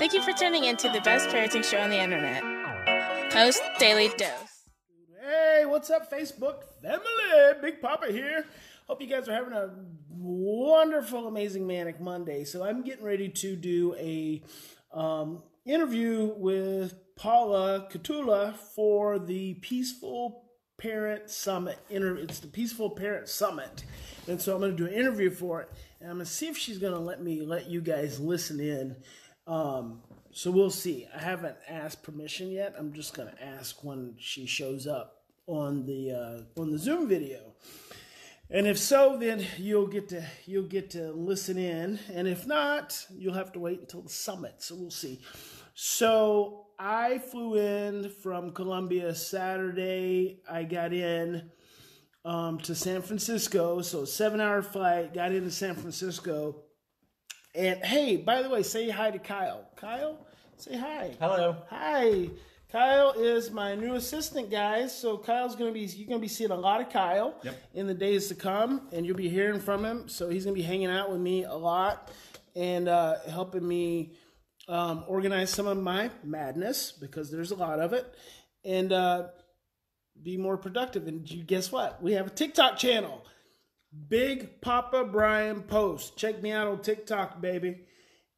Thank you for tuning in to the best parenting show on the internet. Post Daily Dose. Hey, what's up, Facebook family? Big Papa here. Hope you guys are having a wonderful, amazing, manic Monday. So I'm getting ready to do a um, interview with Paula Kettula for the Peaceful Parent Summit. It's the Peaceful Parent Summit, and so I'm going to do an interview for it, and I'm going to see if she's going to let me let you guys listen in. Um, so we'll see. I haven't asked permission yet. I'm just to ask when she shows up on the uh, on the Zoom video. And if so, then you'll get to you'll get to listen in, and if not, you'll have to wait until the summit. So we'll see. So I flew in from Colombia Saturday. I got in um, to San Francisco, so seven hour flight. Got into San Francisco, and hey, by the way, say hi to Kyle. Kyle, say hi. Hello. Hi. Kyle is my new assistant, guys. So Kyle's gonna be you're gonna be seeing a lot of Kyle yep. in the days to come, and you'll be hearing from him. So he's gonna be hanging out with me a lot and uh, helping me um, organize some of my madness because there's a lot of it, and uh, be more productive. And you guess what? We have a TikTok channel. Big Papa Brian Post. Check me out on TikTok, baby.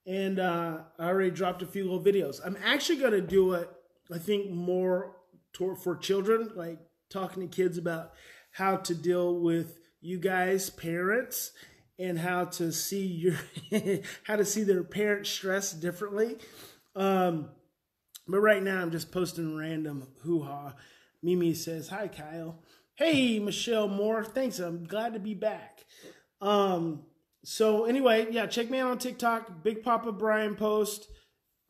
And uh, I already dropped a few little videos. I'm actually going to do it, I think, more for children, like talking to kids about how to deal with you guys, parents, and how to see your how to see their parent stress differently. Um, but right now, I'm just posting random hoo ha. Mimi says, "Hi, Kyle." Hey, Michelle Moore. Thanks. I'm glad to be back. Um, so anyway, yeah, check me out on TikTok, Big Papa Brian Post.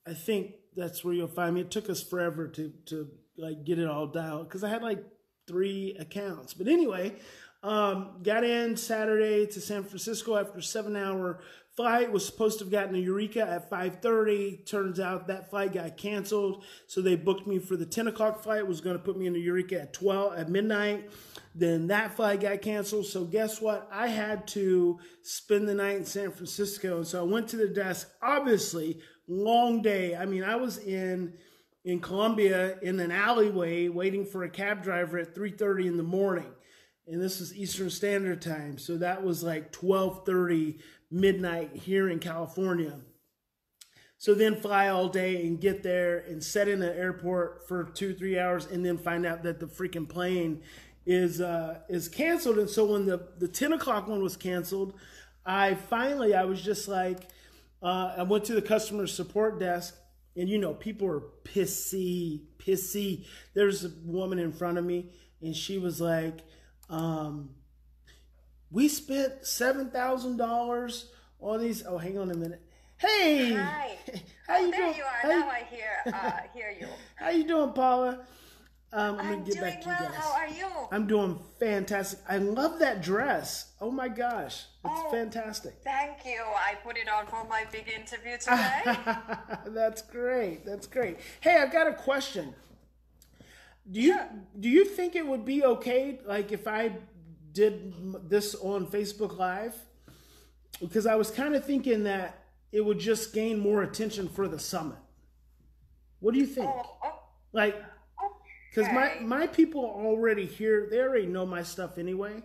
I think that's where you'll find me. It took us forever to to like get it all dialed because I had like three accounts. But anyway, um, got in Saturday to San Francisco after seven hour flight. Was supposed to have gotten to Eureka at 5.30. Turns out that flight got canceled. So they booked me for the 10 o'clock flight. Was going to put me into Eureka at 12 at midnight. Then that flight got canceled. So guess what? I had to spend the night in San Francisco. And so I went to the desk. Obviously, long day. I mean, I was in in Colombia in an alleyway waiting for a cab driver at 3:30 in the morning and this is Eastern Standard Time, so that was like 12:30 midnight here in California. So then fly all day and get there and set in the airport for two three hours, and then find out that the freaking plane is uh, is canceled. And so when the the 10 o'clock one was canceled, I finally I was just like, uh, I went to the customer support desk, and you know people are pissy, pissy. There's a woman in front of me, and she was like um, we spent seven thousand dollars on these. Oh, hang on a minute. Hey, hi. How oh, you there doing? you are. How now you, I hear uh, hear you. How you doing, Paula? Um, I'm, I'm doing back to well. you guys. How are you? I'm doing fantastic. I love that dress. Oh my gosh, it's Oh. fantastic. Thank you. I put it on for my big interview today. That's great. That's great. Hey, I've got a question. Do you Sure. do you think it would be okay, like if I did this on Facebook Live? Because I was kind of thinking that it would just gain more attention for the summit. What do you think? Like, because my my people are already here. They already know my stuff anyway.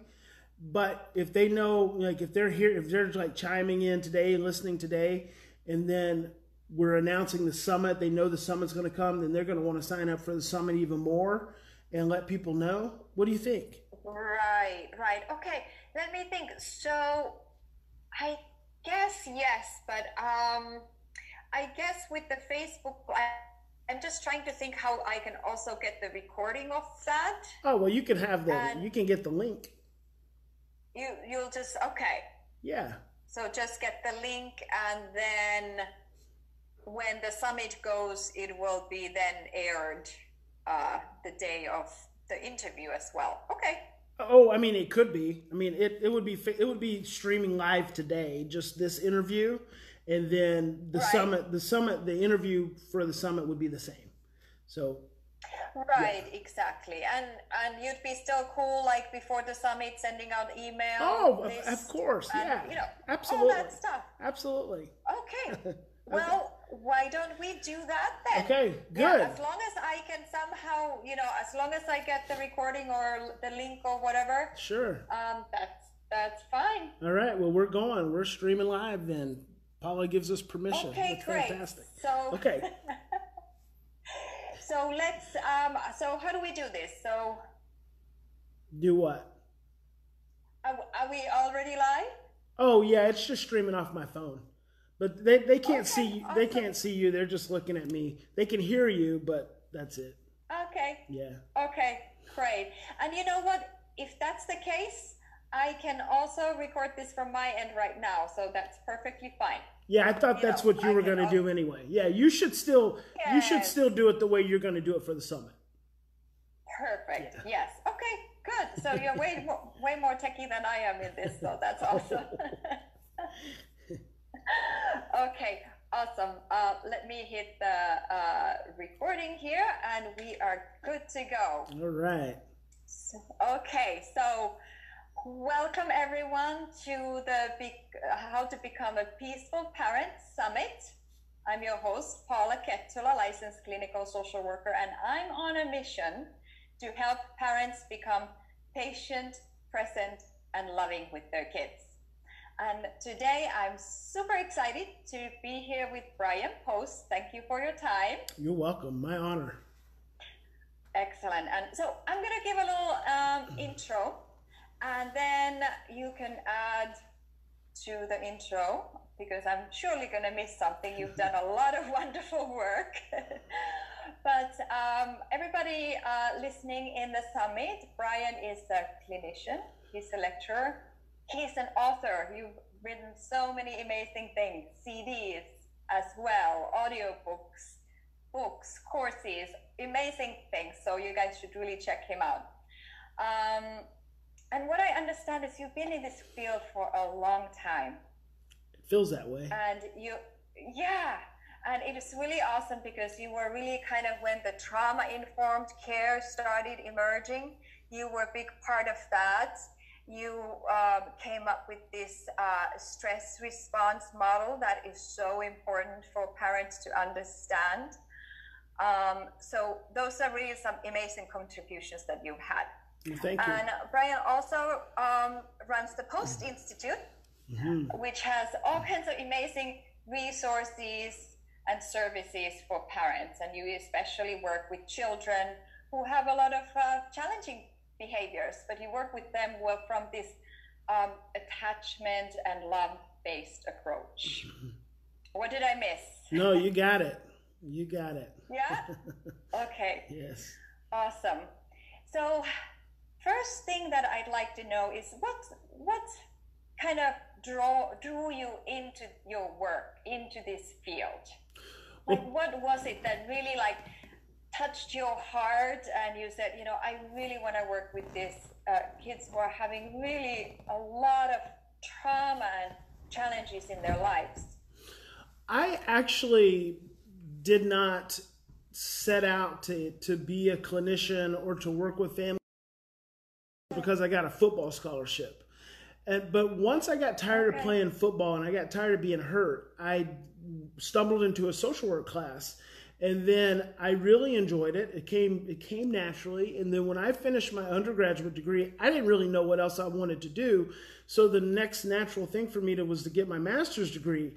But if they know, like, if they're here, if they're like chiming in today and listening today, and then we're announcing the summit, they know the summit's going to come, then they're going to want to sign up for the summit even more and let people know. What do you think? Right, right. Okay, let me think. So, I guess yes, but um, I guess with the Facebook, I, I'm just trying to think how I can also get the recording of that. Oh well, you can have the, you can get the link. You, you'll just okay. Yeah, So just get the link, and then when the summit goes, it will be then aired uh, the day of the interview as well. Okay. Oh, I mean, it could be. I mean, it, it would be it would be streaming live today, just this interview, and then the Right. summit, the summit, the interview for the summit would be the same. So Right, exactly. And and you'd be still cool like before the summit sending out email. Oh, of, course, and, yeah, You know, absolutely, all that stuff. absolutely. Okay. Well, why don't we do that then? Okay, Yeah, good. as long as I can somehow, you know, as long as I get the recording or the link or whatever, Sure. um, that's that's fine. All right. Well, we're going. We're streaming live then. Paula gives us permission. Okay, That's great. fantastic. So Okay. so let's um so how do we do this? So Do what? are, are we already live? Oh yeah, it's just streaming off my phone. But they, they can't Okay, see you. They can't see you. They're just looking at me. They can hear you, but that's it. Okay. Yeah. Okay, great. And you know what? If that's the case, I can also record this from my end right now, so that's perfectly fine. Yeah, I thought You that's know, what you I were going to do anyway. Yeah, you should still you should still do it the way you're going to do it for the summit. Perfect. Yes. Okay. Good. So you're way more, way more techie than I am in this, so that's awesome. okay. Awesome. Uh, let me hit the uh, recording here, and we are good to go. All right. So- Okay, so welcome everyone to the Be- How to Become a Peaceful Parent Summit. I'm your host, Paula Kettula, licensed clinical social worker, and I'm on a mission to help parents become patient, present, and loving with their kids. And today I'm super excited to be here with Brian Post. Thank you for your time. You're welcome. My honor. Excellent. And so I'm going to give a little um, intro, and then you can add to the intro because I'm surely going to miss something. You've done a lot of wonderful work. but um, everybody uh, listening in the summit, Brian is a clinician, he's a lecturer, he's an author. You've written so many amazing things, CDs as well, audiobooks books, courses, amazing things. So you guys should really check him out. Um, and what I understand is you've been in this field for a long time, It feels that way. and you, yeah, and it is really awesome because you were really kind of when the trauma informed care started emerging, you were a big part of that. You um, came up with this uh, stress response model that is so important for parents to understand. Um, so those are really some amazing contributions that you've had. Thank you. And Brian also um, runs the Post Institute, Mhm. which has all kinds of amazing resources and services for parents. And you especially work with children who have a lot of uh, challenging behaviors, but you work with them well from this um, attachment and love based approach. What did I miss? No, you got it. You got it. Yeah? Okay. Yes. Awesome. So, first thing that I'd like to know is what what kind of draw drew you into your work, into this field? Like, what was it that really like touched your heart, and you said, you know, I really want to work with these uh, kids who are having really a lot of trauma and challenges in their lives. I actually did not set out to, to be a clinician or to work with families because I got a football scholarship. And, but once I got tired of playing football and I got tired of being hurt, I stumbled into a social work class. And then I really enjoyed it. It came it came naturally. And then when I finished my undergraduate degree, I didn't really know what else I wanted to do. So the next natural thing for me to was to get my master's degree.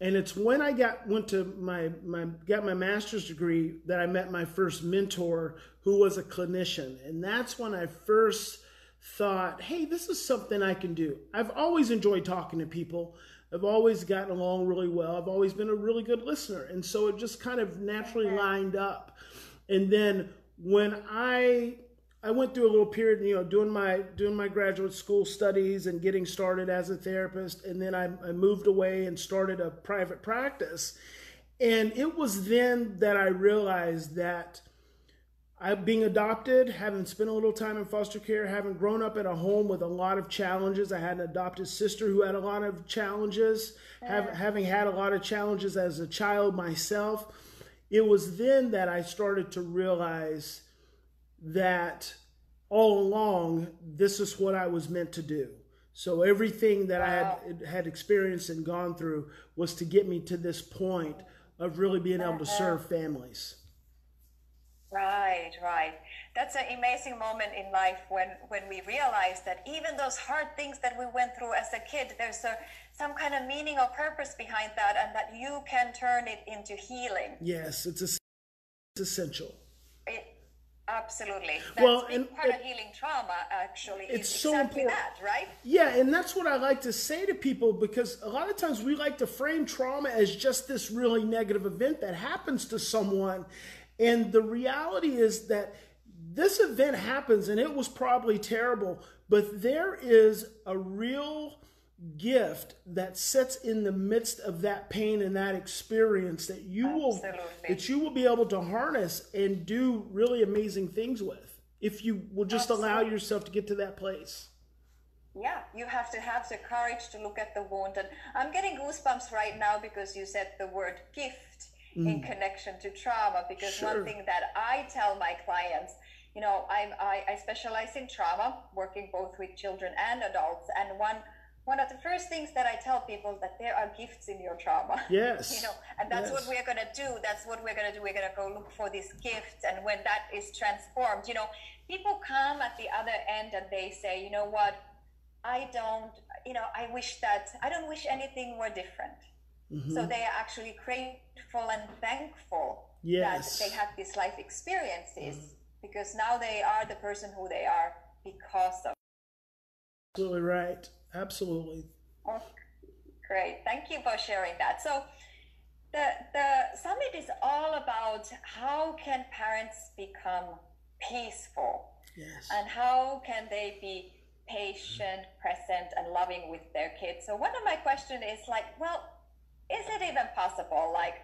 And it's when I got went to my my got my master's degree that I met my first mentor who was a clinician. And that's when I first thought, hey, this is something I can do. I've always enjoyed talking to people. I've always gotten along really well. I've always been a really good listener. And so it just kind of naturally lined up. And then when I I went through a little period, you know, doing my doing my graduate school studies and getting started as a therapist, and then I, I moved away and started a private practice. And it was then that I realized that I being adopted, having spent a little time in foster care, having grown up in a home with a lot of challenges. I had an adopted sister who had a lot of challenges, have, having had a lot of challenges as a child myself. It was then that I started to realize that all along this is what I was meant to do. So everything that I had had experienced and gone through was to get me to this point of really being able to uh-huh. serve families. Right, right. That's an amazing moment in life when when we realize that even those hard things that we went through as a kid, there's a some kind of meaning or purpose behind that, and that you can turn it into healing. Yes, it's, it's essential. It, absolutely. That's Well, and- part and- of healing trauma actually It's is so exactly important. that, right? Yeah, and that's what I like to say to people because a lot of times we like to frame trauma as just this really negative event that happens to someone. And the reality is that this event happens and it was probably terrible, but there is a real gift that sits in the midst of that pain and that experience that you will that you will be able to harness and do really amazing things with if you will just allow yourself to get to that place. Yeah, you have to have the courage to look at the wound. And I'm getting goosebumps right now because you said the word gift in connection to trauma. Because Sure. one thing that I tell my clients, you know, I'm, I, I specialize in trauma, working both with children and adults. And one one of the first things that I tell people is that there are gifts in your trauma. Yes. You know, and that's what we're gonna do. That's what we're gonna do. We're gonna go look for these gifts, and when that is transformed, you know, people come at the other end and they say, you know what, I don't, you know, I wish that I don't wish anything were different. Mm-hmm. So they are actually grateful and thankful Yes. that they had these life experiences mm-hmm. because now they are the person who they are because of. Absolutely right. Absolutely. Oh, great. Thank you for sharing that. So the the summit is all about how can parents become peaceful Yes. and how can they be patient, mm-hmm. present and loving with their kids. So one of my questions is like, well, is it even possible? Like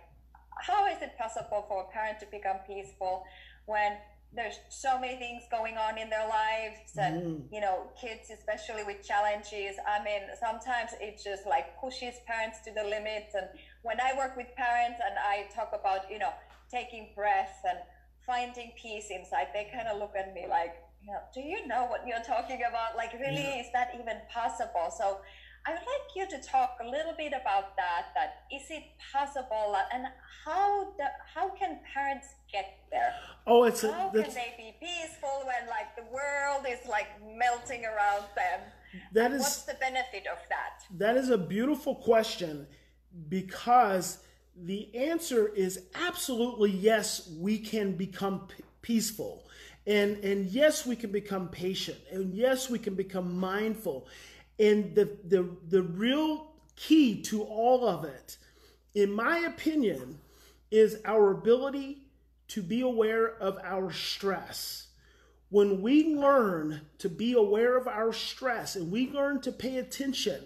how is it possible for a parent to become peaceful when there's so many things going on in their lives and mm-hmm. you know kids especially with challenges? I mean sometimes it just like pushes parents to the limits. And when i work with parents and i talk about you know taking breaths and finding peace inside they kind of look at me like you know do you know what you're talking about? Like really is that even possible? So I would like you to talk a little bit about that. That is it possible, uh, and how the, how can parents get there? Oh, it's a, How can they be peaceful when like the world is like melting around them? that And what's the benefit of that? that is a beautiful question because the answer is absolutely yes. We can become p- peaceful, and and yes, we can become patient, and yes, we can become mindful. And the the the real key to all of it, in my opinion, is our ability to be aware of our stress. When we learn to be aware of our stress and we learn to pay attention,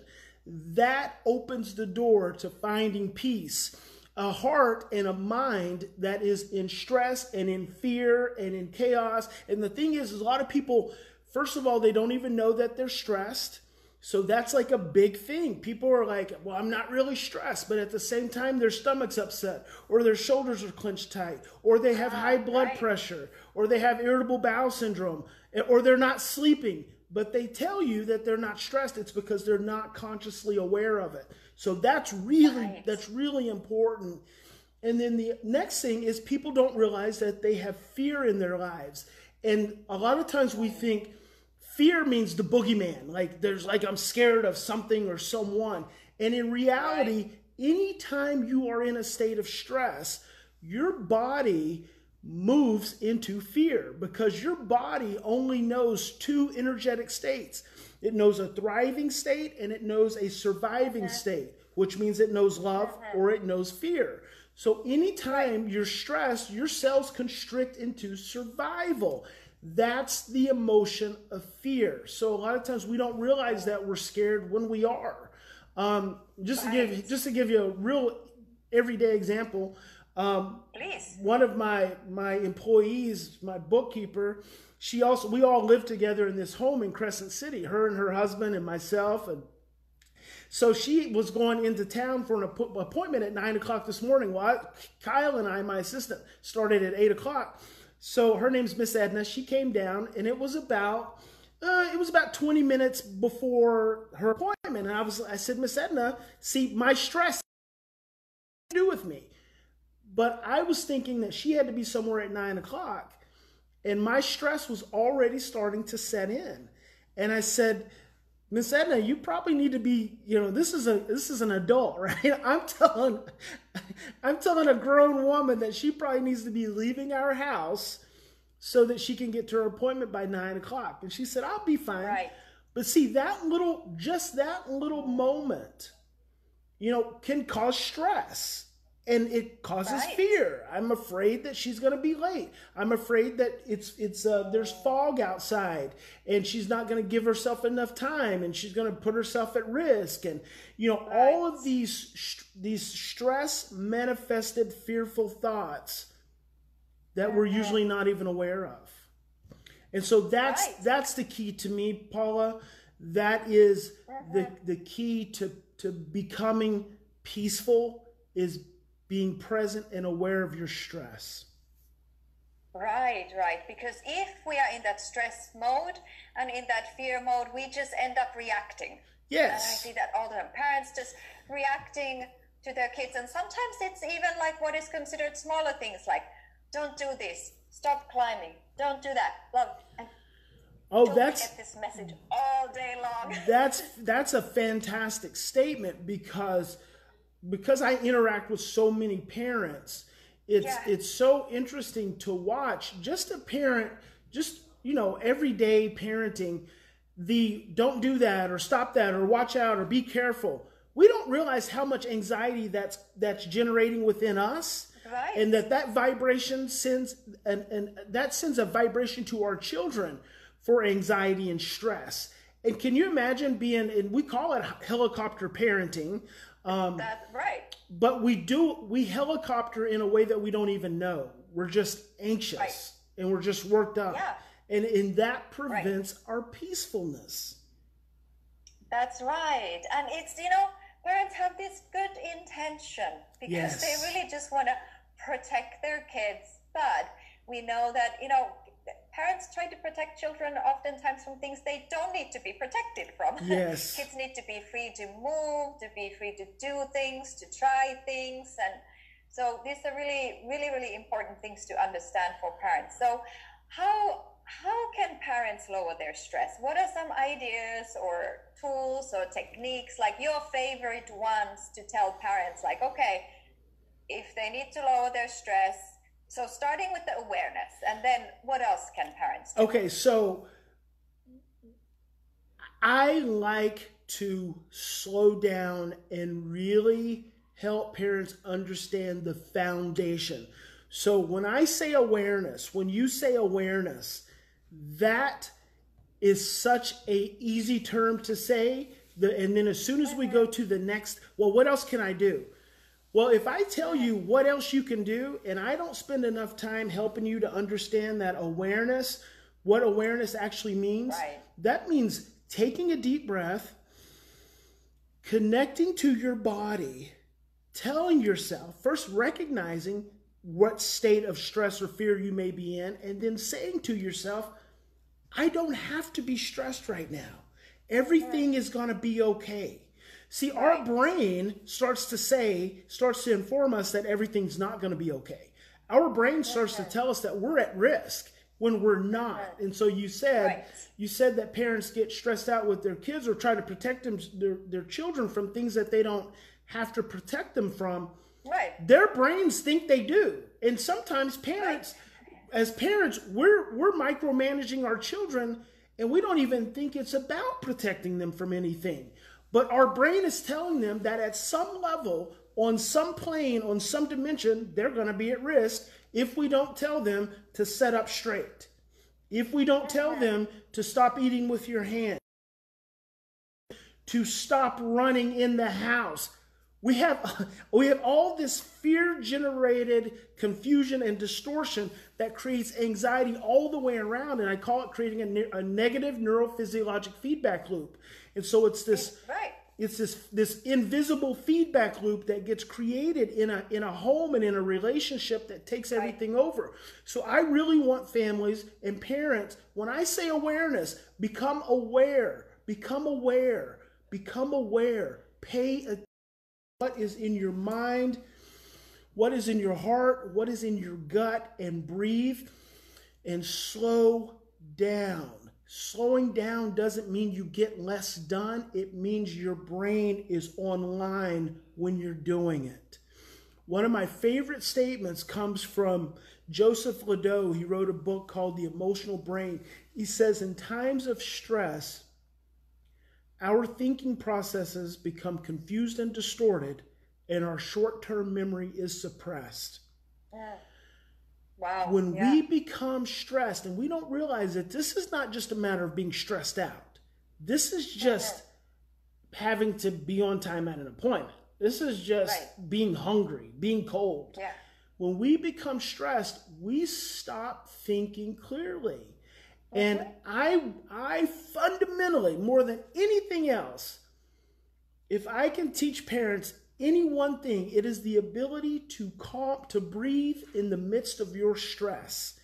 that opens the door to finding peace. A heart and a mind that is in stress and in fear and in chaos. And the thing is, is a lot of people, first of all, they don't even know that they're stressed. So that's like a big thing. People are like, well, I'm not really stressed, but at the same time, their stomach's upset, or their shoulders are clenched tight, or they have high blood right. pressure, or they have irritable bowel syndrome, eh, or they're not sleeping. But they tell you that they're not stressed. It's because they're not consciously aware of it. So that's really Right. that's really important. And then the next thing is people don't realize that they have fear in their lives. And a lot of times we think fear means the boogeyman. Like there's like I'm scared of something or someone. And in reality, anytime you are in a state of stress, your body moves into fear because your body only knows two energetic states. It knows a thriving state and it knows a surviving state, which means it knows love or it knows fear. So anytime you're stressed, your cells constrict into survival. That's the emotion of fear. So a lot of times we don't realize that we're scared when we are. Um, just to give just to give you a real everyday example, um, Please. one of my my employees, my bookkeeper, she also we all lived together in this home in Crescent City. Her and her husband and myself, and so she was going into town for an appointment at nine o'clock this morning. Well, I, Kyle and I, my assistant, started at eight o'clock. So her name's Miss Edna. She came down, and it was about uh, it was about twenty minutes before her appointment. And I was I said, Miss Edna, see my stress do with me. But I was thinking that she had to be somewhere at nine o'clock, and my stress was already starting to set in. And I said, Miss Edna, you probably need to be, you know, this is a this is an adult, right? I'm telling I'm telling a grown woman that she probably needs to be leaving our house so that she can get to her appointment by nine o'clock. And she said, I'll be fine. Right. But see, that little, just that little moment, you know, can cause stress and it causes Right. fear. I'm afraid that she's going to be late. I'm afraid that it's it's uh, there's fog outside and she's not going to give herself enough time and she's going to put herself at risk and you know all of these these stress manifested fearful thoughts that we're usually not even aware of. And so that's Right. that's the key to me, Paula. That is the the key to to becoming peaceful is being present and aware of your stress. Right, right. Because if we are in that stress mode and in that fear mode, we just end up reacting. Yes. And I see that all the time. Parents just reacting to their kids. And sometimes it's even like what is considered smaller things like, don't do this, stop climbing, don't do that. Love. And Oh, that's get this message all day long. that's that's a fantastic statement because because I interact with so many parents, it's Yeah. it's so interesting to watch just a parent, just you know, everyday parenting, the don't do that or stop that or watch out or be careful. We don't realize how much anxiety that's that's generating within us. Right. And that that vibration sends and, and that sends a vibration to our children for anxiety and stress. And can you imagine being and we call it helicopter parenting, um, That's right. but we do we helicopter in a way that we don't even know. We're just anxious Right. and we're just worked up. Yeah. And and that prevents our peacefulness. That's right. And it's, you know, parents have this good intention because Yes. they really just want to protect their kids. But we know that, you know, parents try to protect children oftentimes from things they don't need to be protected from. Yes. Kids need to be free to move, to be free to do things, to try things. And so these are really, really, really important things to understand for parents. So, how how can parents lower their stress? What are some ideas or tools or techniques, like your favorite ones, to tell parents, like, okay, if they need to lower their stress? So, starting with the awareness, and then what else can parents do? Okay, so I like to slow down and really help parents understand the foundation. So when I say awareness, when you say awareness, that is such a easy term to say. The, and then as soon as we go to the next, well, what else can I do? Well, if I tell you what else you can do, and I don't spend enough time helping you to understand that awareness, what awareness actually means, Right. that means taking a deep breath, connecting to your body, telling yourself, first recognizing what state of stress or fear you may be in, and then saying to yourself, I don't have to be stressed right now. Everything is going to be okay. See, our brain starts to say, starts to inform us that everything's not going to be okay. Our brain starts to tell us that we're at risk when we're not. And so you said, Right. you said that parents get stressed out with their kids or try to protect them, their, their children from things that they don't have to protect them from Right. their brains think they do and sometimes parents as parents we're we're micromanaging our children and we don't even think it's about protecting them from anything but our brain is telling them that at some level on some plane on some dimension they're going to be at risk if we don't tell them to set up straight if we don't tell them to stop eating with your hand to stop running in the house. We have we have all this fear generated confusion and distortion that creates anxiety all the way around and I call it creating a, ne- a negative neurophysiologic feedback loop. And so it's this Right. it's this this invisible feedback loop that gets created in a in a home and in a relationship that takes everything over. So I really want families and parents when I say awareness, become aware, become aware, become aware, pay a, what is in your mind, what is in your heart, what is in your gut, and breathe and slow down. Slowing down doesn't mean you get less done, it means your brain is online when you're doing it. One of my favorite statements comes from Joseph LeDoux. He wrote a book called The Emotional Brain. He says, In times of stress, our thinking processes become confused and distorted, and our short term memory is suppressed. Wow. When yeah. we become stressed, and we don't realize that this is not just a matter of being stressed out, this is just having to be on time at an appointment. This is just Right. being hungry, being cold. Yeah. When we become stressed, we stop thinking clearly. Mm-hmm. And I I fundamentally, more than anything else, if I can teach parents any one thing, it is the ability to calm, to breathe in the midst of your stress.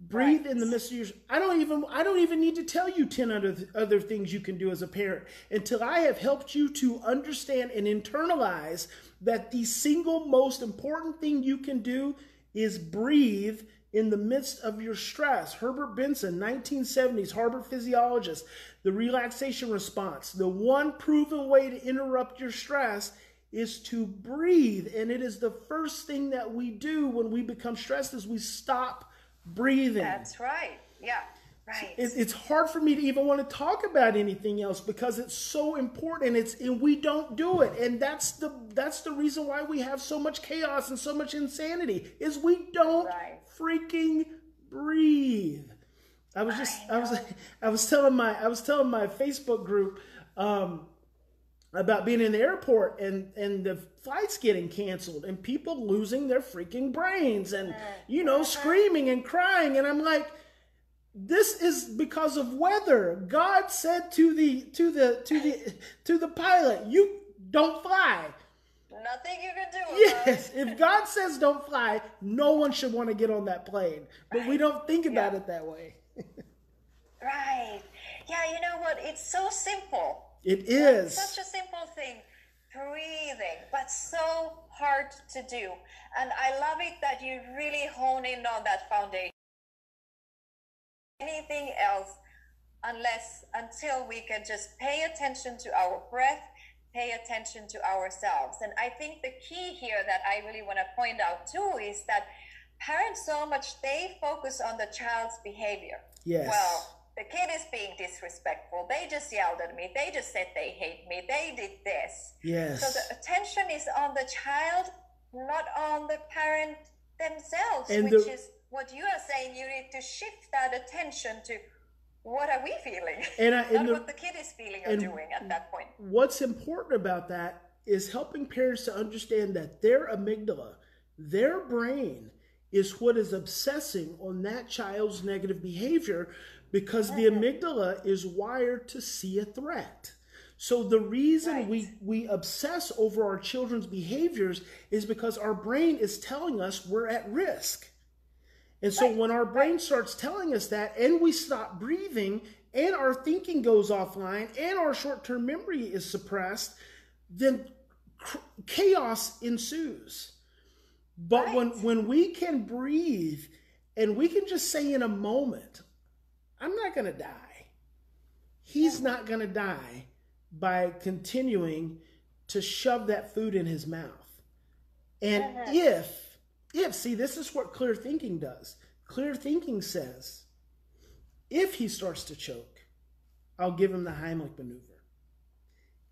Breathe in the midst of your. I don't even. I don't even need to tell you ten other other things you can do as a parent until I have helped you to understand and internalize that the single most important thing you can do is breathe in the midst of your stress. Herbert Benson, 1970s Harvard physiologist, the relaxation response. The one proven way to interrupt your stress is to breathe, and it is the first thing that we do when we become stressed is we stop breathing. That's right. Yeah. Right. It- it's hard for me to even want to talk about anything else because it's so important. It's and we don't do it, and that's the that's the reason why we have so much chaos and so much insanity. Is we don't Right. freaking breathe. I was just I, was I was telling my I was telling my Facebook group um, about being in the airport and and the flights getting canceled and people losing their freaking brains and you know screaming and crying and I'm like this is because of weather. God said to the to the to the to the pilot, you don't fly. Nothing you can do. Yes, if God says don't fly, no one should want to get on that plane. But we don't think about Yeah. it that way. Right. Yeah, you know what? It's so simple. It is. Such a simple thing. Breathing, but so hard to do. And I love it that you really hone in on that foundation. Anything else, unless until we can just pay attention to our breath, pay attention to ourselves. And I think the key here that I really want to point out too is that parents so much they focus on the child's behavior. Yes. Well, the kid is being disrespectful. They just yelled at me. They just said they hate me. They did this. yes. So the attention is on the child, not on the parent themselves, And which the- is what you are saying. You need to shift that attention to what are we feeling, And I- and not the- what the kid is feeling or doing at that point. What's important about that is helping parents to understand that their amygdala, their brain, is what is obsessing on that child's negative behavior because the amygdala is wired to see a threat. So the reason Right. we, we obsess over our children's behaviors is because our brain is telling us we're at risk. And so Right, when our brain starts telling us that and we stop breathing and our thinking goes offline and our short-term memory is suppressed, then cr- chaos ensues. But when when we can breathe and we can just say in a moment, I'm not going to die. He's not going to die by continuing to shove that food in his mouth. And if, if, see, this is what clear thinking does. Clear thinking says, if he starts to choke, I'll give him the Heimlich maneuver.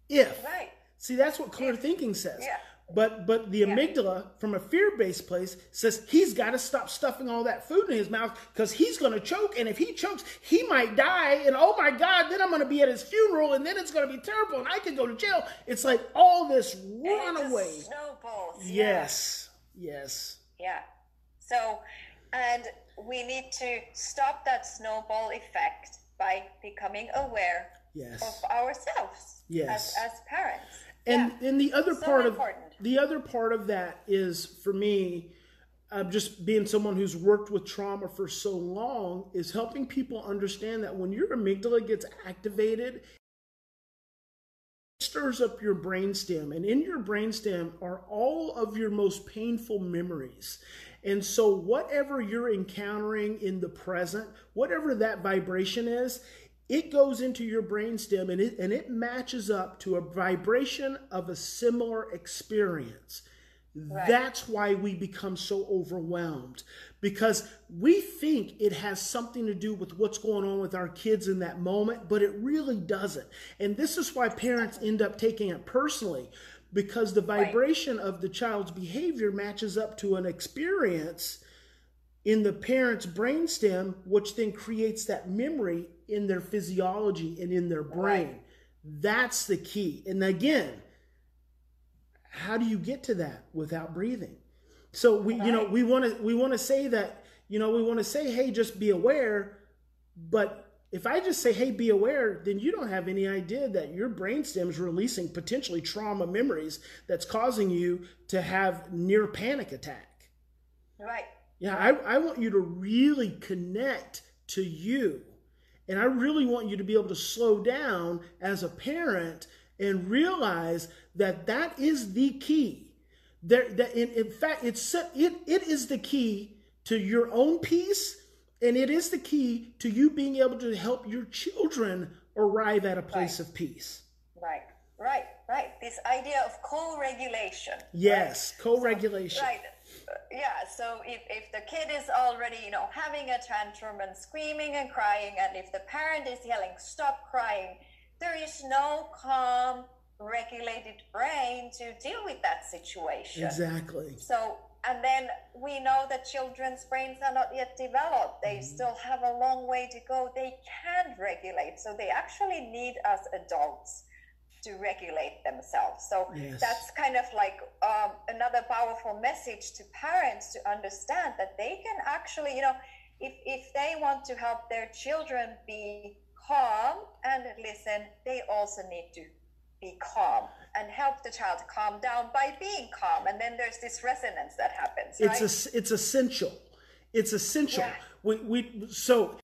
If, Right. see, that's what clear thinking says. Yeah. But but the amygdala, from a fear-based place, says he's got to stop stuffing all that food in his mouth because he's going to choke, and if he chokes, he might die. And oh my God, then I'm going to be at his funeral, and then it's going to be terrible, and I can go to jail. It's like all this And it just runaway. snowballs. Yeah. Yes, yes, Yeah. So, and we need to stop that snowball effect by becoming aware yes. of ourselves Yes. as, as parents. And yeah. and the other So part important. of the other part of that is for me, um, just being someone who's worked with trauma for so long, is helping people understand that when your amygdala gets activated it stirs up your brainstem and in your brainstem are all of your most painful memories and so whatever you're encountering in the present whatever that vibration is it goes into your brainstem and it, and it matches up to a vibration of a similar experience Right. That's why we become so overwhelmed because we think it has something to do with what's going on with our kids in that moment, but it really doesn't. And this is why parents end up taking it personally because the vibration right. of the child's behavior matches up to an experience in the parent's brainstem, which then creates that memory in their physiology and in their brain. Right. That's the key. And again, how do you get to that without breathing? So we, right. you know, we want to we want to say that, you know, we want to say, hey, just be aware, but if I just say, hey, be aware, then you don't have any idea that your brainstem is releasing potentially trauma memories that's causing you to have near panic attack. Right. Yeah, I, I want you to really connect to you. And I really want you to be able to slow down as a parent and realize that that is the key. There, that in, in fact, it's it, it is the key to your own peace, and it is the key to you being able to help your children arrive at a place right. of peace. Right, right, right. This idea of co-regulation. Yes, right? co-regulation. So, right. Yeah, so if, if the kid is already, you know, having a tantrum and screaming and crying, and if the parent is yelling, stop crying, there is no calm, regulated brain to deal with that situation. Exactly. So, and then we know that children's brains are not yet developed. They mm-hmm. still have a long way to go. They can't regulate. So, they actually need us adults to regulate themselves. So, yes. that's kind of like um, another powerful message to parents to understand that they can actually, you know, if, if they want to help their children be calm and listen, they also need to be calm and help the child calm down by being calm. And then there's this resonance that happens. Right? It's a, it's essential. It's essential. Yeah. We, we so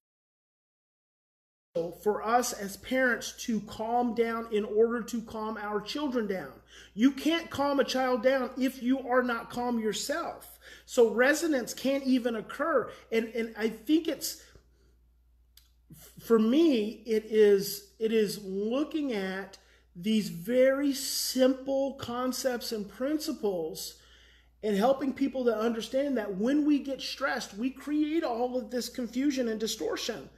for us as parents to calm down in order to calm our children down. You can't calm a child down if you are not calm yourself. So resonance can't even occur. And and I think it's for me, it is it is looking at these very simple concepts and principles and helping people to understand that when we get stressed, we create all of this confusion and distortion.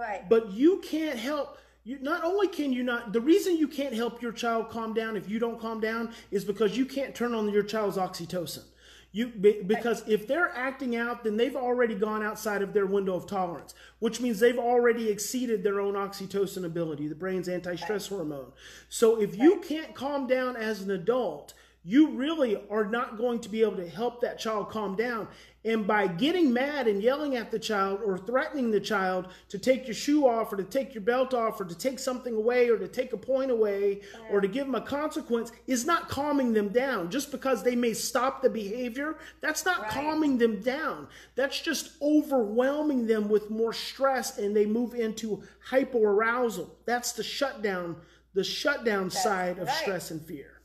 Right. But you can't help you not only can you not the reason you can't help your child calm down if you don't calm down is because you can't turn on your child's oxytocin. You because if they're acting out, then they've already gone outside of their window of tolerance, which means they've already exceeded their own oxytocin ability, the brain's anti-stress hormone. So if you can't calm down as an adult, you really are not going to be able to help that child calm down. And by getting mad and yelling at the child or threatening the child to take your shoe off or to take your belt off or to take something away or to take a point away or to give them a consequence is not calming them down. Just because they may stop the behavior, that's not right. calming them down. That's just overwhelming them with more stress and they move into hypoarousal. That's the shutdown, the shutdown that's side of right. stress and fear.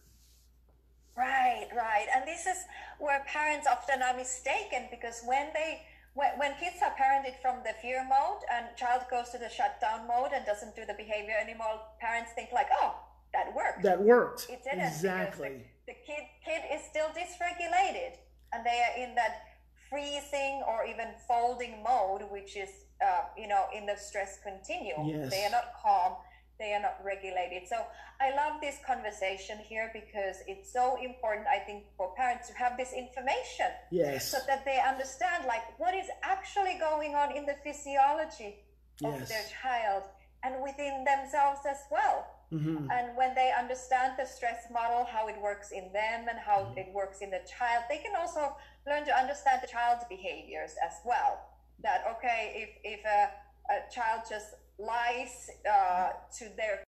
Right, right. And this is where parents often are mistaken because when they when, when kids are parented from the fear mode and child goes to the shutdown mode and doesn't do the behavior anymore, parents think like, oh, that worked. That worked. It didn't. Exactly. The, the kid kid is still dysregulated and they are in that freezing or even folding mode, which is uh, you know in the stress continuum. Yes. They are not calm they are not regulated. So I love this conversation here because it's so important, I think, for parents to have this information. Yes. So that they understand like what is actually going on in the physiology of yes. their child and within themselves as well. Mm-hmm. And when they understand the stress model, how it works in them and how mm-hmm. it works in the child, they can also learn to understand the child's behaviors as well. That okay, if if a, a child just lies uh, to their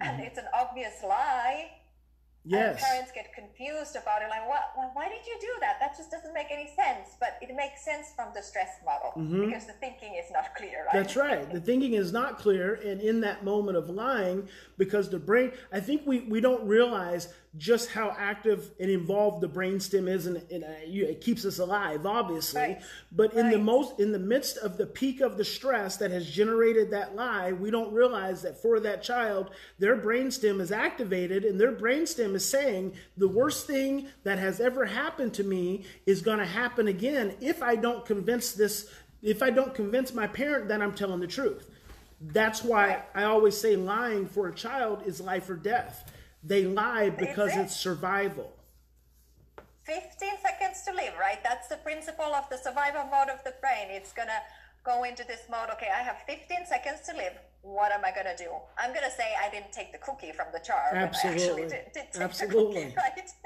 and mm-hmm. it's an obvious lie Yes. And parents get confused about it, like, what, well, why did you do that? That just doesn't make any sense. But it makes sense from the stress model because the thinking is not clear, right? Mm-hmm. That's right. The thinking is not clear, and in that moment of lying, because the brain, I think we, we don't realize just how active and involved the brainstem is, and, and uh, you- it keeps us alive, obviously. Right. But in the most, in the midst of the peak of the stress that has generated that lie, we don't realize that for that child, their brainstem is activated, and their brainstem is saying the worst thing that has ever happened to me is going to happen again if I don't convince this, if I don't convince my parent that I'm telling the truth. That's why I always say lying for a child is life or death. They lie because it. it's survival. 15 seconds to live, right? That's the principle of the survival mode of the brain. It's going to go into this mode, okay, I have 15 seconds to live. What am I going to do? I'm going to say I didn't take the cookie from the jar. when I actually Absolutely. did, did take Absolutely. The cookie,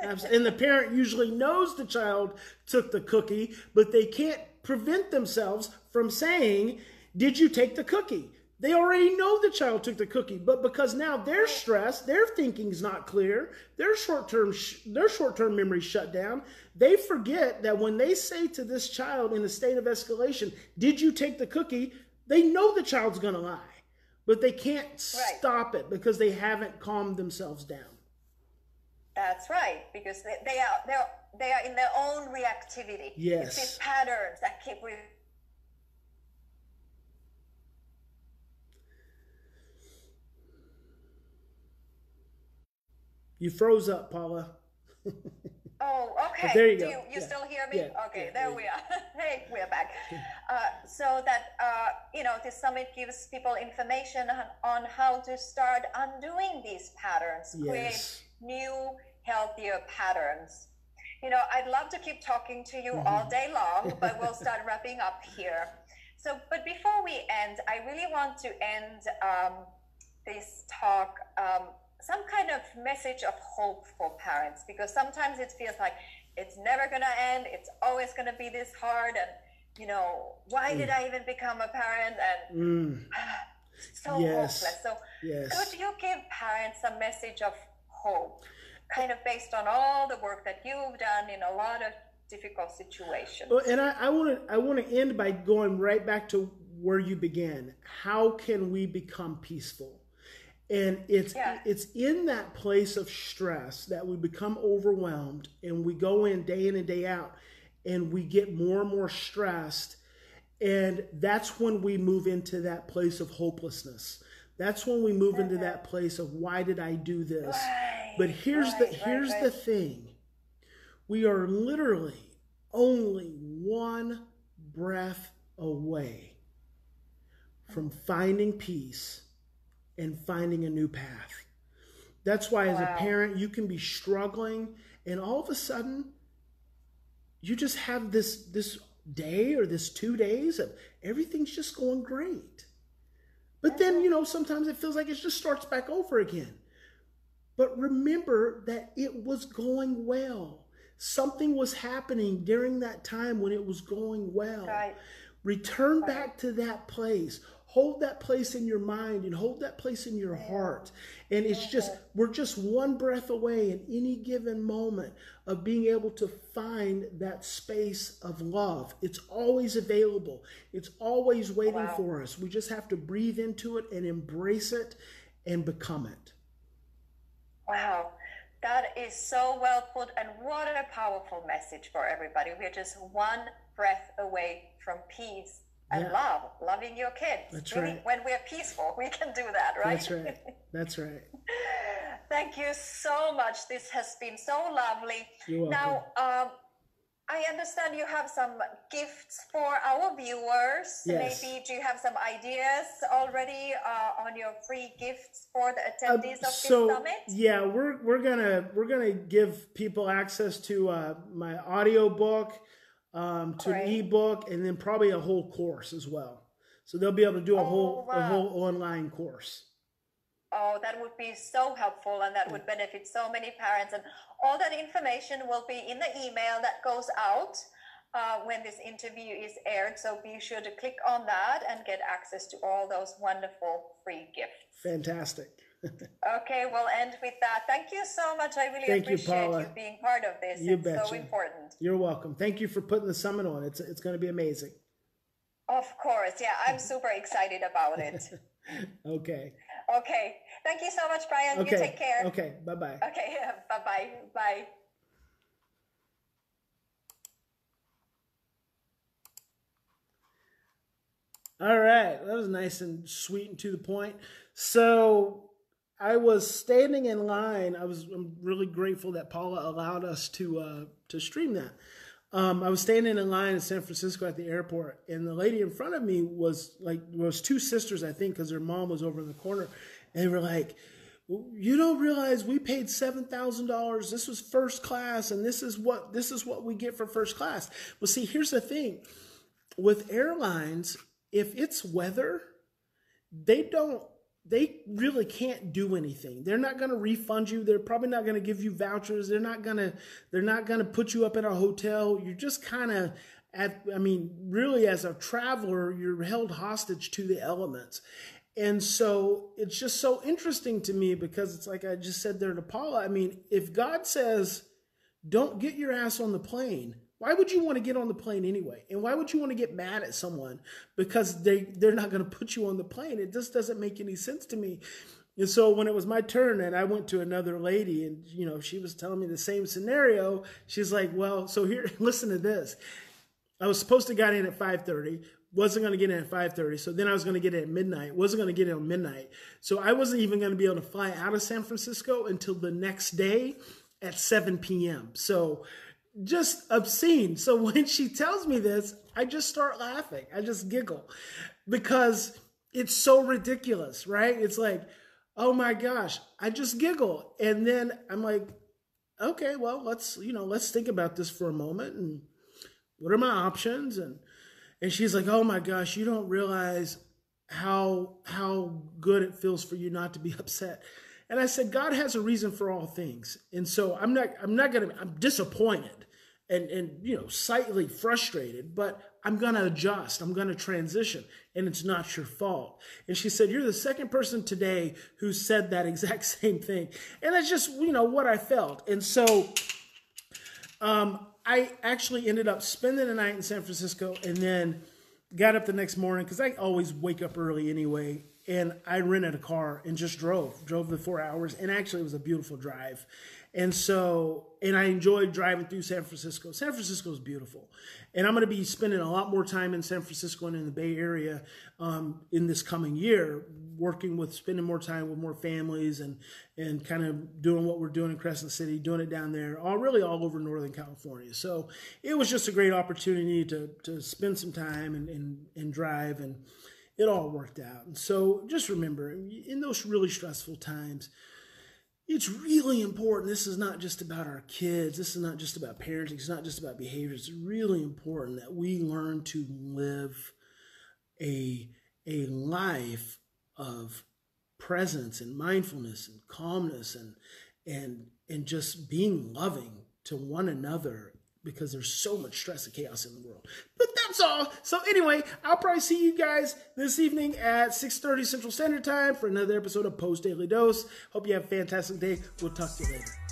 right? And the parent usually knows the child took the cookie, but they can't prevent themselves from saying, Did you take the cookie? They already know the child took the cookie, but because now they're stressed, their thinking's not clear, their short-term sh- their short-term memory shut down. They forget that when they say to this child in a state of escalation, "Did you take the cookie?" They know the child's going to lie, but they can't stop it because they haven't calmed themselves down. That's right, because they, they are they are they are in their own reactivity. Yes. It's these patterns that keep re- You froze up, Paula. Oh, okay. But there you Do go. you, you Yeah. still hear me? Yeah. Okay, Yeah, there we are. hey, we're back. Uh, so that uh, you know, this summit gives people information on, on how to start undoing these patterns, Yes. create new, healthier patterns. You know, I'd love to keep talking to you all Mm-hmm. day long, but we'll start wrapping up here. So, but before we end, I really want to end um, this talk um, some kind of message of hope for parents because sometimes it feels like it's never going to end it's always going to be this hard and you know why did i even become a parent and Mm, so Yes. hopeless so yes. could you give parents a message of hope kind of based on all the work that you've done in a lot of difficult situations Well, and I want to I want to end by going right back to where you began. How can we become peaceful? And it's Yeah. it's in that place of stress that we become overwhelmed and we go in day in and day out and we get more and more stressed and that's when we move into that place of hopelessness. That's when we move into that place of why did I do this? Right, But here's the right, here's the thing. We are literally only one breath away from finding peace and finding a new path. That's why, as a parent, you can be struggling, and all of a sudden, you just have this this day or this two days of everything's just going great. But then, you know, sometimes it feels like it just starts back over again. But remember that it was going well. Something was happening during that time when it was going well. Right. Return back to that place. Hold that place in your mind and hold that place in your heart. And it's just, we're just one breath away in any given moment of being able to find that space of love. It's always available, it's always waiting Wow. for us. We just have to breathe into it and embrace it and become it. Wow, that is so well put, and what a powerful message for everybody. We're just one breath away from peace and Yeah. love, loving your kids. That's Really, right. When we're peaceful, we can do that, right? That's right. That's right. Thank you so much. This has been so lovely. You're welcome. Now, um, I understand you have some gifts for our viewers. Yes. Maybe do you have some ideas already uh, on your free gifts for the Um, attendees of so this summit? yeah, we're we're gonna we're gonna give people access to uh, my audio book, um, to an ebook, and then probably a whole course as well. So they'll be able to do a Oh, whole a whole online course. Oh, that would be so helpful and that would benefit so many parents. And all that information will be in the email that goes out uh, when this interview is aired. So be sure to click on that and get access to all those wonderful free gifts. Fantastic. Okay, we'll end with that. Thank you so much. I really Thank appreciate you, Paula. being part of this. You it's betcha. so important. You're welcome. Thank you for putting the summit on. It's it's going to be amazing. Of course. Yeah, I'm super excited about it. Okay. Okay. Thank you so much, Brian. Okay. You take care. Okay. Bye bye. Okay. Bye-bye. Bye. All right, that was nice and sweet and to the point. So I was standing in line. I was I'm really grateful that Paula allowed us to uh, to stream that. Um, I was standing in line in San Francisco at the airport, and the lady in front of me was like was two sisters, I think, because their mom was over in the corner, and they were like. You don't realize we paid seven thousand dollars. This was first class, and this is what this is what we get for first class. Well, see, here's the thing: with airlines, if it's weather, they don't they really can't do anything. They're not going to refund you. They're probably not going to give you vouchers. They're not going to they're not going to put you up in a hotel. You're just kind of at I mean, really as a traveler, you're held hostage to the elements. And so it's just so interesting to me because it's like I just said there to Paula. I mean, if God says, don't get your ass on the plane, why would you want to get on the plane anyway? And why would you want to get mad at someone because they they're not going to put you on the plane? It just doesn't make any sense to me. And so when it was my turn and I went to another lady and you know she was telling me the same scenario, she's like, "Well, so here listen to this. I was supposed to get in at 5:30, wasn't going to get in at 5:30. So then I was going to get in at midnight, wasn't going to get in at midnight. So I wasn't even going to be able to fly out of San Francisco until the next day at 7 p.m. So just obscene. So when she tells me this, I just start laughing. I just giggle because it's so ridiculous, right? It's like, oh my gosh, I just giggle. And then I'm like, okay, well, let's, you know, let's think about this for a moment and what are my options? And and she's like, oh my gosh, you don't realize how how good it feels for you not to be upset. And I said, God has a reason for all things. And so I'm not, I'm not gonna, I'm disappointed and, and you know, slightly frustrated, but I'm gonna adjust. I'm gonna transition. And it's not your fault. And she said, You're the second person today who said that exact same thing. And that's just, you know, what I felt. And so um, I actually ended up spending the night in San Francisco and then got up the next morning because I always wake up early anyway and I rented a car and just drove, drove the four hours, and actually it was a beautiful drive. And so, and I enjoyed driving through San Francisco. San Francisco is beautiful, and I'm going to be spending a lot more time in San Francisco and in the Bay Area um, in this coming year, working with, spending more time with more families, and and kind of doing what we're doing in Crescent City, doing it down there, all really all over Northern California. So it was just a great opportunity to to spend some time and and, and drive and it all worked out. And so just remember, in those really stressful times, it's really important. This is not just about our kids. This is not just about parenting. It's not just about behavior. It's really important that we learn to live a, a life of presence and mindfulness and calmness and, and, and just being loving to one another because there's so much stress and chaos in the world. But that's all. So anyway, I'll probably see you guys this evening at 6:30 Central Standard Time for another episode of Post Daily Dose. Hope you have a fantastic day. We'll talk to you later.